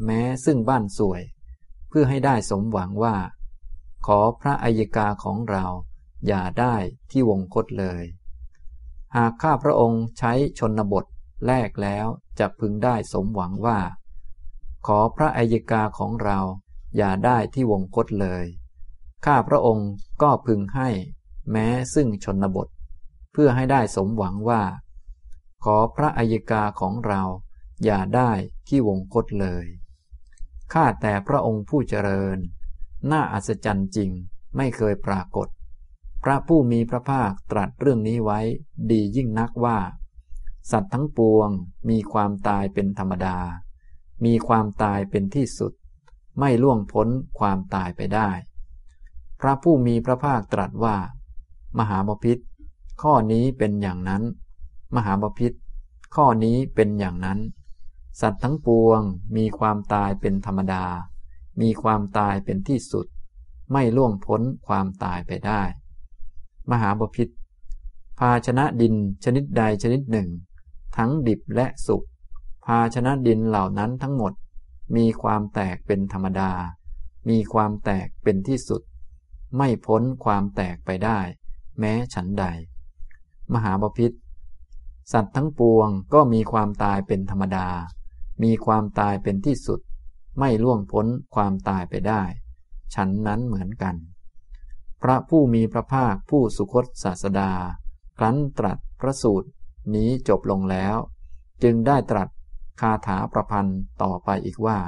แม้ซึ่งบ้านสวย เพื่อให้ได้สมหวังว่า ขอพระอัยกาของเราอย่าได้ที่วงคตเลย หากข้าพระองค์ใช้ชนบทแลกแล้วจะพึงได้สมหวังว่า ขอพระอัยกาของเราอย่าได้ที่วงคตเลย ข้าพระองค์ก็พึงให้ แม้ซึ่งชนบท เพื่อให้ได้สมหวังว่า ขอพระอัยกาของเรา อย่าได้ที่วงคตเลย ข้าแต่พระองค์ผู้เจริญ น่าอัศจรรย์จริงไม่เคยปรากฏ พระผู้มีพระภาคตรัสเรื่องนี้ไว้ดียิ่งนักว่า สัตว์ทั้งปวงมีความตายเป็นธรรมดา มีความตายเป็นที่สุด ไม่ล่วงพ้นความตายไปได้ พระผู้มีพระภาคตรัสว่า มหาบพิษ ข้อนี้เป็นอย่างนั้น มหาบพิษข้อนี้เป็นอย่างนั้น สัตว์ทั้งปวงมีความตายเป็นธรรมดา มีความตายเป็นที่สุด ไม่ล่วงพ้นความตายไปได้ มหาบพิษภาชนะดินชนิดใดชนิดหนึ่ง ทั้งดิบและสุกภาชนะดินเหล่านั้นทั้งหมด มีความแตกเป็นธรรมดา มีความแตกเป็นที่สุด ไม่พ้นความแตกไปได้ แม้ฉันใด มหาบพิษสัตว์ทั้งปวงก็มีความตายเป็นธรรมดา มีความตายเป็นที่สุด ไม่ล่วงพ้นความตายไปได้ ฉันนั้นเหมือนกัน พระผู้มีพระภาคผู้สุคตศาสดา ครั้นตรัสพระสูตรนี้จบลงแล้ว จึงได้ตรัสคาถาประพันธ์ต่อไปอีกว่า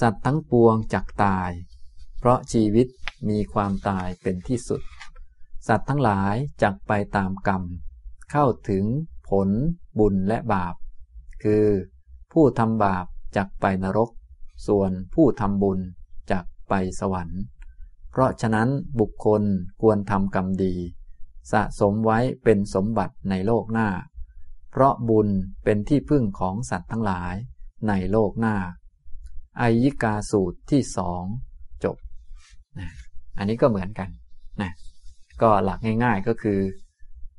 สัตว์ทั้งปวงจักตาย เพราะชีวิตมีความตายเป็นที่สุด สัตว์ทั้งหลายจักไปตามกรรม เข้าถึงผลบุญและบาป คือผู้ทำบาปจักไปนรก ส่วนผู้ทำบุญจักไปสวรรค์ เพราะฉะนั้นบุคคลควรทำกรรมดี สะสมไว้เป็นสมบัติในโลกหน้า เพราะบุญเป็นที่พึ่งของสัตว์ทั้งหลายในโลกหน้าอายิกาสูตรที่สองจบ อันนี้ก็เหมือนกันนะ ก็หลักง่าย ๆก็คือ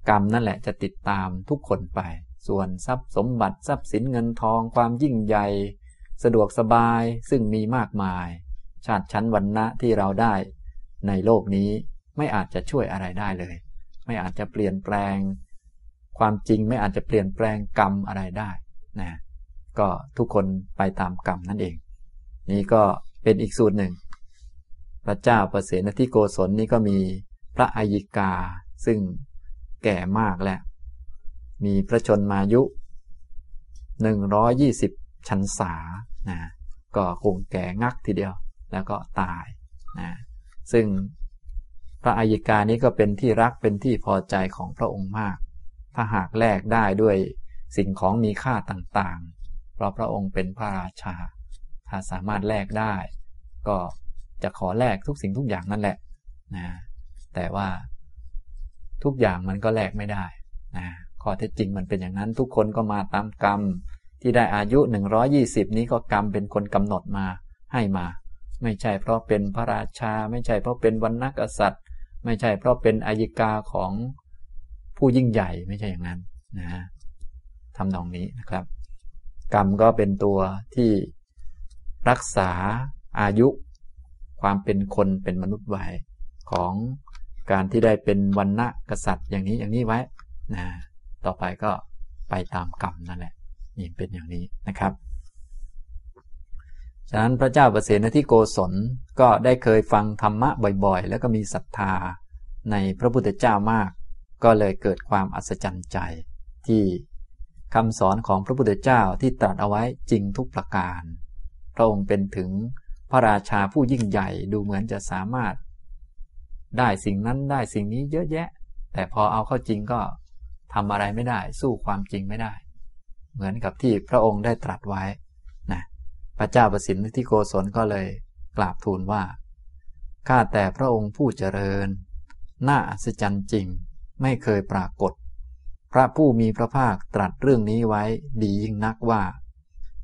กรรมนั่นแหละจะติดตามทุกคนไป ส่วนทรัพย์สมบัติทรัพย์สินเงินทองความยิ่งใหญ่ สะดวกสบายซึ่งมีมากมาย ชาติชั้นวันณะที่เราได้ ในโลกนี้ไม่อาจจะช่วยอะไรได้เลย ไม่อาจจะเปลี่ยนแปลง ความจริงไม่อาจจะเปลี่ยนแปลงกรรมอะไรได้นะก็ทุกคนไปตามกรรมนั่นเอง นี่ก็เป็นอีกสูตรหนึ่ง พระเจ้าประเสนที่โกศลนี่ก็มี พระอายิกา ซึ่งแก่มากแล้ว มีพระชนมายุ 120 ชันษานะก็คงแก่งักทีเดียว แล้วก็ตายนะซึ่งพระอัยกานี้ก็เป็นที่รักเป็นที่พอใจของพระองค์มาก ถ้าหากแลกได้ด้วยสิ่งของมีค่าต่างๆ เพราะพระองค์เป็นพระราชา ถ้าสามารถแลกได้ ก็จะขอแลกทุกสิ่งทุกอย่างนั่นแหละนะ แต่ว่าทุกอย่างมันก็แลกไม่ได้นะข้อเท็จจริงมันเป็นอย่างนั้นทุกคนก็มาตามกรรม ที่ได้อายุ 120 นี้ก็กรรมเป็นคนกำหนดมาให้มา ไม่ใช่เพราะเป็นพระราชา ไม่ใช่เพราะเป็นวรรณกษัตริย์ ไม่ใช่เพราะเป็นอายิกาของผู้ยิ่งใหญ่ไม่ใช่อย่างนั้นนะทำนองนี้นะครับ กรรมก็เป็นตัวที่รักษาอายุ ความเป็นคนเป็นมนุษย์ไว้ของ การที่ได้เป็นวันณะกษัตริย์อย่างนี้อย่างนี้ไว้นะต่อไปก็ไปตามกรรมนั่นแหละนี่เป็นอย่างนี้นะครับ ฉะนั้นพระเจ้าประเสนที่โกศลก็ได้เคยฟังธรรมะบ่อยๆ แล้วก็มีศรัทธาในพระพุทธเจ้ามาก ก็เลยเกิดความอัศจรรย์ใจที่คำสอนของพระพุทธเจ้าที่ตรัสเอาไว้จริงทุกประการ พระองค์เป็นถึงพระราชาผู้ยิ่งใหญ่ดูเหมือนจะสามารถ ได้สิ่งนั้นได้สิ่งนี้เยอะแยะ แต่พอเอาเข้าจริงก็ทำอะไรไม่ได้ สู้ความจริงไม่ได้ เหมือนกับที่พระองค์ได้ตรัสไว้นะพระเจ้าประสิทธิโกศลก็เลยกราบทูลว่าข้าแต่พระองค์ผู้เจริญ น่าอัศจรรย์จริง ไม่เคยปรากฏ พระผู้มีพระภาคตรัสเรื่องนี้ไว้ดียิ่งนักว่า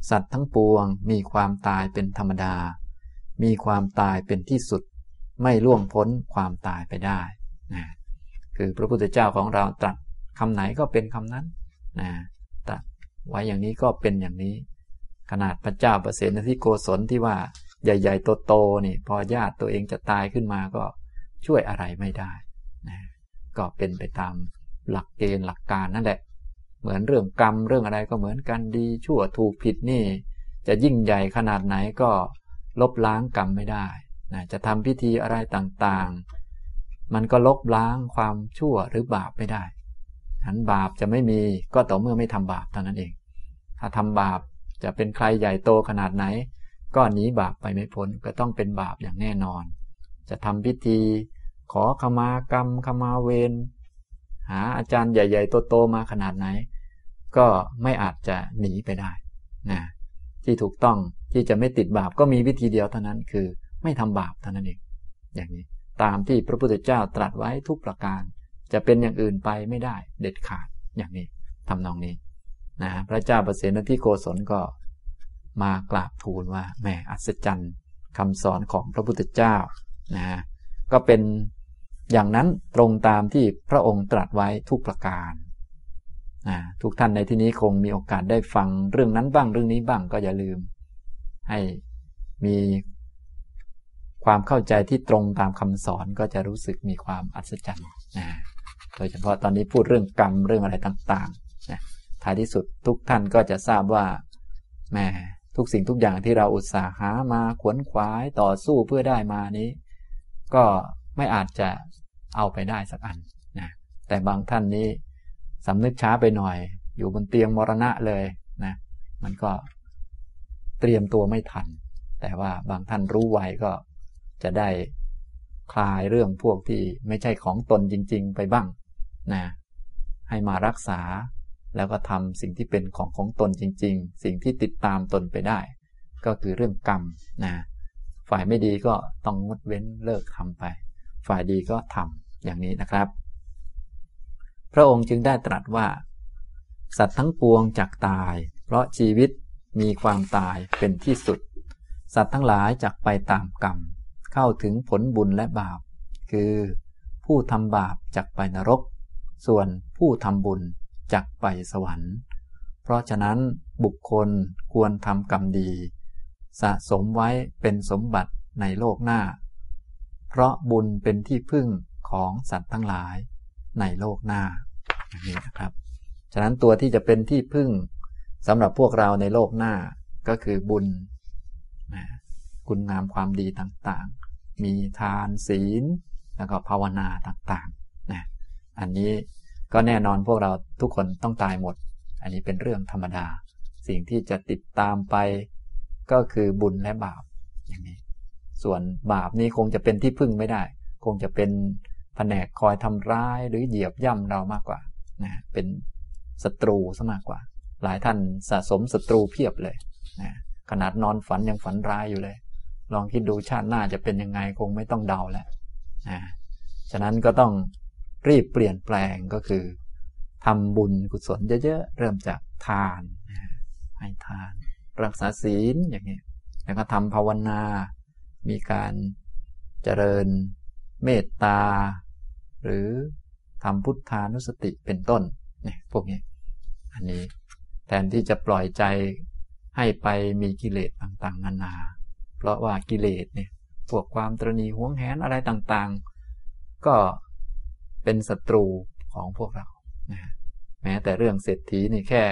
สัตว์ทั้งปวงมีความตายเป็นธรรมดา มีความตายเป็นที่สุด ไม่ล่วงพ้นความตายไปได้นะคือพระพุทธเจ้าของเราตรัสคำไหนก็เป็นคำนั้นนะตรัสไว้อย่างนี้ก็เป็นอย่างนี้ ขนาดพระเจ้าประเสนที่โกศลที่ว่าใหญ่ๆโตๆนี่พอญาติตัวเองจะตายขึ้นมาก็ช่วยอะไรไม่ได้นะก็เป็นไปตามหลักเกณฑ์หลักการนั่นแหละ เหมือนเรื่องกรรมเรื่องอะไรก็เหมือนกันดี ชั่วถูกผิดนี่ จะยิ่งใหญ่ขนาดไหนก็ลบล้างกรรมไม่ได้ นะจะทำพิธีอะไรต่างๆ มันก็ลบล้างความชั่วหรือบาปไม่ได้ฉันบาปจะไม่มีก็ต่อเมื่อไม่ทำบาปเท่านั้นเอง ถ้าทำบาปจะเป็นใครใหญ่โตขนาดไหน ก็หนีบาปไปไม่พ้นก็ต้องเป็นบาปอย่างแน่นอน จะทำพิธี ขอขมากรรมขมาเวรหาอาจารย์ใหญ่ๆโตๆมาขนาดไหน ก็ไม่อาจจะหนีไปได้นะที่ถูกต้องที่จะไม่ติดบาปก็มีวิธีเดียวเท่านั้นคือ ไม่ทำบาปเท่านั้นเอง อย่างนี้ ตามที่พระพุทธเจ้าตรัสไว้ทุกประการ จะเป็นอย่างอื่นไปไม่ได้เด็ดขาดอย่างนี้ทำนองนี้นะพระเจ้าประเสนที่โกศลก็มากราบทูลว่าแหมอัศจรรย์คำสอนของพระพุทธเจ้านะก็เป็นอย่างนั้นตรงตามที่พระองค์ตรัสไว้ทุกประการนะทุกท่านในที่นี้คงมีโอกาสได้ฟังเรื่องนั้นบ้างเรื่องนี้บ้างก็อย่าลืม ให้มี ความเข้าใจที่ตรงตามคำสอนก็จะรู้สึกมีความอัศจรรย์นะโดยเฉพาะตอนนี้พูดเรื่องกรรมเรื่องอะไรต่างๆนะท้ายที่สุดทุกท่านก็จะทราบว่าแม่ทุกสิ่งทุกอย่างที่เราอุตส่าหามาขวนขวายต่อสู้เพื่อได้มานี้ ก็ไม่อาจจะเอาไปได้สักอันนะแต่บางท่านนี้สำนึกช้าไปหน่อย อยู่บนเตียงมรณะเลยนะมันก็เตรียมตัวไม่ทัน แต่ว่าบางท่านรู้ไวก็ จะได้คลายเรื่องพวกที่ไม่ใช่ของตนจริง ๆ ไปบ้างนะให้มารักษาแล้วก็ทำสิ่งที่เป็นของของตนจริง ๆ สิ่งที่ติดตามตนไปได้ ก็คือเรื่องกรรมนะฝ่ายไม่ดีก็ต้องงดเว้นเลิกทำไป ฝ่ายดีก็ทำอย่างนี้นะครับ พระองค์จึงได้ตรัสว่า สัตว์ทั้งปวงจักตาย เพราะชีวิตมีความตายเป็นที่สุด สัตว์ทั้งหลายจักไปตามกรรม เข้าถึงผลบุญและบาป คือผู้ทำบาปจักไปนรก ส่วนผู้ทำบุญจักไปสวรรค์ เพราะฉะนั้นบุคคลควรทำกรรมดี สะสมไว้เป็นสมบัติในโลกหน้า เพราะบุญเป็นที่พึ่งของสัตว์ทั้งหลายในโลกหน้าอย่างนี้นะครับ ฉะนั้นตัวที่จะเป็นที่พึ่งสำหรับพวกเราในโลกหน้าก็คือบุญนะ คุณงามความดีต่างๆ มีทานศีล แล้วก็ภาวนาต่างๆนะอันนี้ก็แน่นอนพวกเราทุกคนต้องตายหมด อันนี้เป็นเรื่องธรรมดา สิ่งที่จะติดตามไป ก็คือบุญและบาปอย่างนี้ ส่วนบาปนี้คงจะเป็นที่พึ่งไม่ได้ คงจะเป็นแผนกคอยทำร้ายหรือเหยียบย่ำเรามากกว่านะเป็นศัตรูซะมากกว่า หลายท่านสะสมศัตรูเพียบเลยนะขนาดนอนฝันยังฝันร้ายอยู่เลย ลองคิดดูชาติหน้าจะเป็นยังไงคงไม่ต้องเดาแล้วนะฉะนั้นก็ต้องรีบเปลี่ยนแปลงก็คือทำบุญกุศลเยอะๆเริ่มจากทานให้ทาน รักษาศีลอย่างนี้แล้วก็ทำภาวนา มีการเจริญเมตตา หรือทำพุทธานุสติเป็นต้นเนี่ยพวกนี้ อันนี้แทนที่จะปล่อยใจให้ไปมีกิเลสต่างๆ นานา เพราะว่ากิเลสเนี่ยพวกความตรณีหวงแหนอะไรต่างๆ ก็เป็นศัตรูของพวกเรานะแม้แต่เรื่องเศรษฐีนี่แค่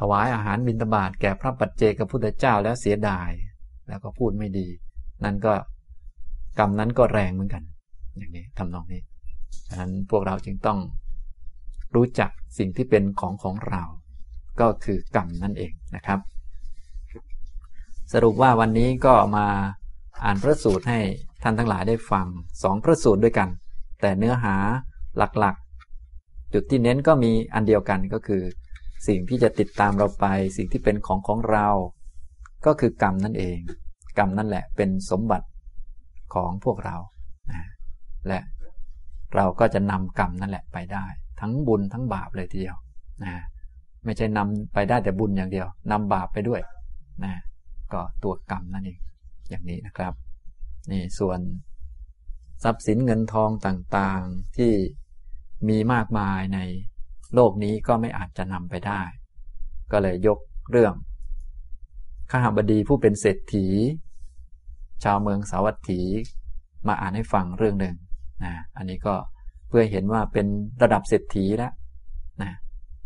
ถวายอาหารบิณฑบาตแก่พระปัจเจกพุทธเจ้าแล้วเสียดาย แล้วก็พูดไม่ดี นั่นก็กรรมนั้นก็แรงเหมือนกัน อย่างนี้ทำนองนี้ฉะนั้นพวกเราจึงต้องรู้จักสิ่งที่เป็นของของเรา ก็คือกรรมนั่นเองนะครับ สรุปว่าวันนี้ก็มาอ่านพระสูตรให้ท่านทั้งหลายได้ฟังสองพระสูตรด้วยกัน แต่เนื้อหาหลักๆ จุดที่เน้นก็มีอันเดียวกันก็คือ สิ่งที่จะติดตามเราไป สิ่งที่เป็นของของเรา ก็คือกรรมนั่นเอง กรรมนั่นแหละเป็นสมบัติของพวกเรา และเราก็จะนำกรรมนั่นแหละไปได้ ทั้งบุญทั้งบาปเลยทีเดียวนะไม่ใช่นำไปได้แต่บุญอย่างเดียวนำบาปไปด้วยนะ ก็ตัวกรรมนั่นเอง อย่างนี้นะครับ นี่ส่วนทรัพย์สินเงินทองต่างๆที่มีมากมายในโลกนี้ก็ไม่อาจจะนำไปได้ ก็เลยยกเรื่องข้าบดีผู้เป็นเศรษฐี ชาวเมืองสาวัตถีมาอ่านให้ฟังเรื่องหนึ่งนะอันนี้ก็เพื่อเห็นว่าเป็นระดับเศรษฐีแล้วนะ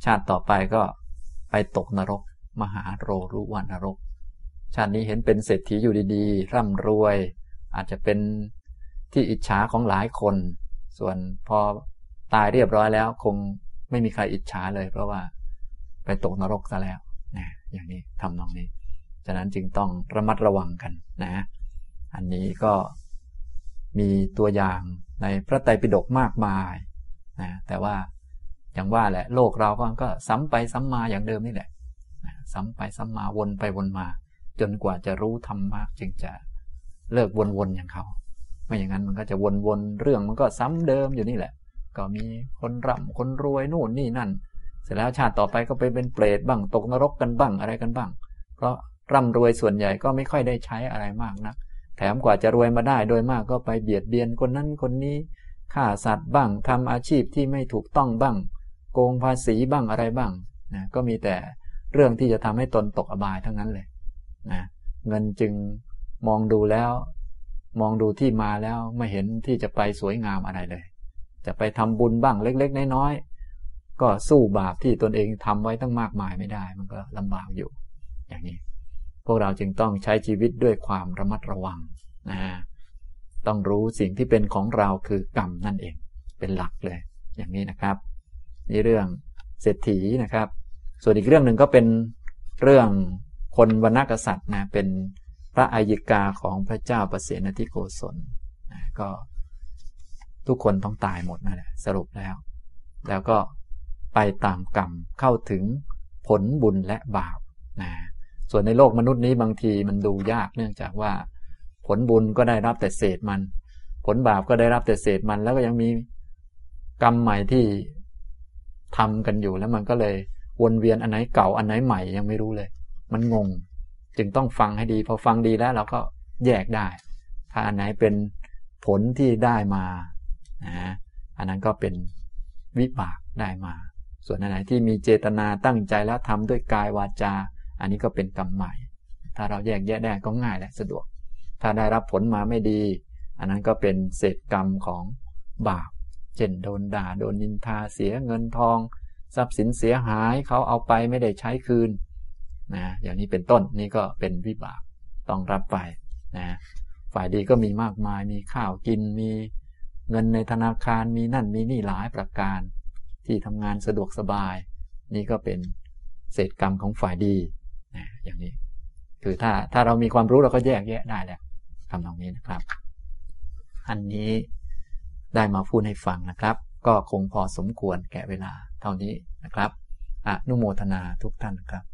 ชาติต่อไปก็ไปตกนรก มหาโรรุวันนรก ชาตินี้เห็นเป็นเศรษฐีอยู่ดีๆ ร่ำรวย อาจจะเป็นที่อิจฉาของหลายคน ส่วนพอตายเรียบร้อยแล้ว คงไม่มีใครอิจฉาเลย เพราะว่าไปตกนรกซะแล้วนะอย่างนี้ทำนองนี้ ฉะนั้นจึงต้องระมัดระวังกันนะ อันนี้ก็มีตัวอย่างในพระไตรปิฎกมากมายนะแต่ว่าอย่างว่าแหละ โลกเราก็ซ้ำไปซ้ำมาอย่างเดิมนี่แหละนะซ้ำไปซ้ำมาวนไปวนมา จนกว่าจะรู้ธรรมะจึงจะเลิกวนๆอย่างเขา ไม่อย่างนั้นมันก็จะวนๆเรื่องมันก็ซ้ำเดิมอยู่นี่แหละ ก็มีคนร่ำคนรวยนู่นนี่นั่น เสร็จแล้วชาติต่อไปก็ไปเป็นเปรตบ้างตกนรกกันบ้างอะไรกันบ้าง เพราะร่ำรวยส่วนใหญ่ก็ไม่ค่อยได้ใช้อะไรมากนะัก แถมกว่าจะรวยมาได้โดยมากก็ไปเบียดเบียนคนนั้นคนนี้ฆ่าสัตว์บ้างทำอาชีพที่ไม่ถูกต้องบ้าง โกงภาษีบ้างอะไรบ้างนะก็มีแต่เรื่องที่จะทำให้ตนตกอบายทั้งนั้นเลย นะเงินจึงมองดูแล้ว มองดูที่มาแล้วไม่เห็นที่จะไปสวยงามอะไรเลย จะไปทำบุญบ้างเล็ก ๆ น้อยๆก็สู้บาปที่ตนเองทำไว้ตั้งมากมายไม่ได้ มันก็ลำบากอยู่ อย่างนี้ พวกเราจึงต้องใช้ชีวิตด้วยความระมัดระวังนะต้องรู้สิ่งที่เป็นของเราคือกรรมนั่นเอง เป็นหลักเลย อย่างนี้นะครับ นี่เรื่องเศรษฐีนะครับ ส่วนอีกเรื่องหนึ่งก็เป็นเรื่อง คนวรรณกษัตริย์นะเป็นพระอายิกาของพระเจ้าประเสนทิโกศลนะก็ทุกคนต้องตายหมดนั่นแหละสรุปแล้ว แล้วก็ไปตามกรรมเข้าถึงผลบุญและบาปนะส่วนในโลกมนุษย์นี้บางทีมันดูยากเนื่องจากว่า ผลบุญก็ได้รับแต่เศษมัน ผลบาปก็ได้รับแต่เศษมัน แล้วก็ยังมีกรรมใหม่ที่ทำกันอยู่แล้วมันก็เลยวนเวียนอันไหนเก่าอันไหนใหม่ยังไม่รู้เลย มันงง จึงต้องฟังให้ดี พอฟังดีแล้วเราก็แยกได้ถ้าอันไหนเป็นผลที่ได้มานะอันนั้นก็เป็นวิบากได้มา ส่วนอันไหนที่มีเจตนาตั้งใจแล้วทำด้วยกายวาจา อันนี้ก็เป็นกรรมใหม่ ถ้าเราแยกแยะได้ก็ง่ายและสะดวก ถ้าได้รับผลมาไม่ดี อันนั้นก็เป็นเศษกรรมของบาป เช่นโดนด่า โดนนินทา เสียเงินทอง ทรัพย์สินเสียหาย เขาเอาไปไม่ได้ใช้คืน นะอย่างนี้เป็นต้นนี่ก็เป็นวิบากต้องรับไปนะฝ่ายดีก็มีมากมายมีข้าวกินมีเงินในธนาคารมีนั่นมีนี่หลายประการ ที่ทำงานสะดวกสบาย นี่ก็เป็นเศษกรรมของฝ่ายดีนะอย่างนี้ คือถ้าถ้าเรามีความรู้เราก็แยกแยะได้แหล้วทำตรงนี้นะครับ อันนี้ได้มาพูดให้ฟังนะครับ ก็คงพอสมควรแก่เวลาเท่านี้นะครับอนุโมทนาทุกท่านครับ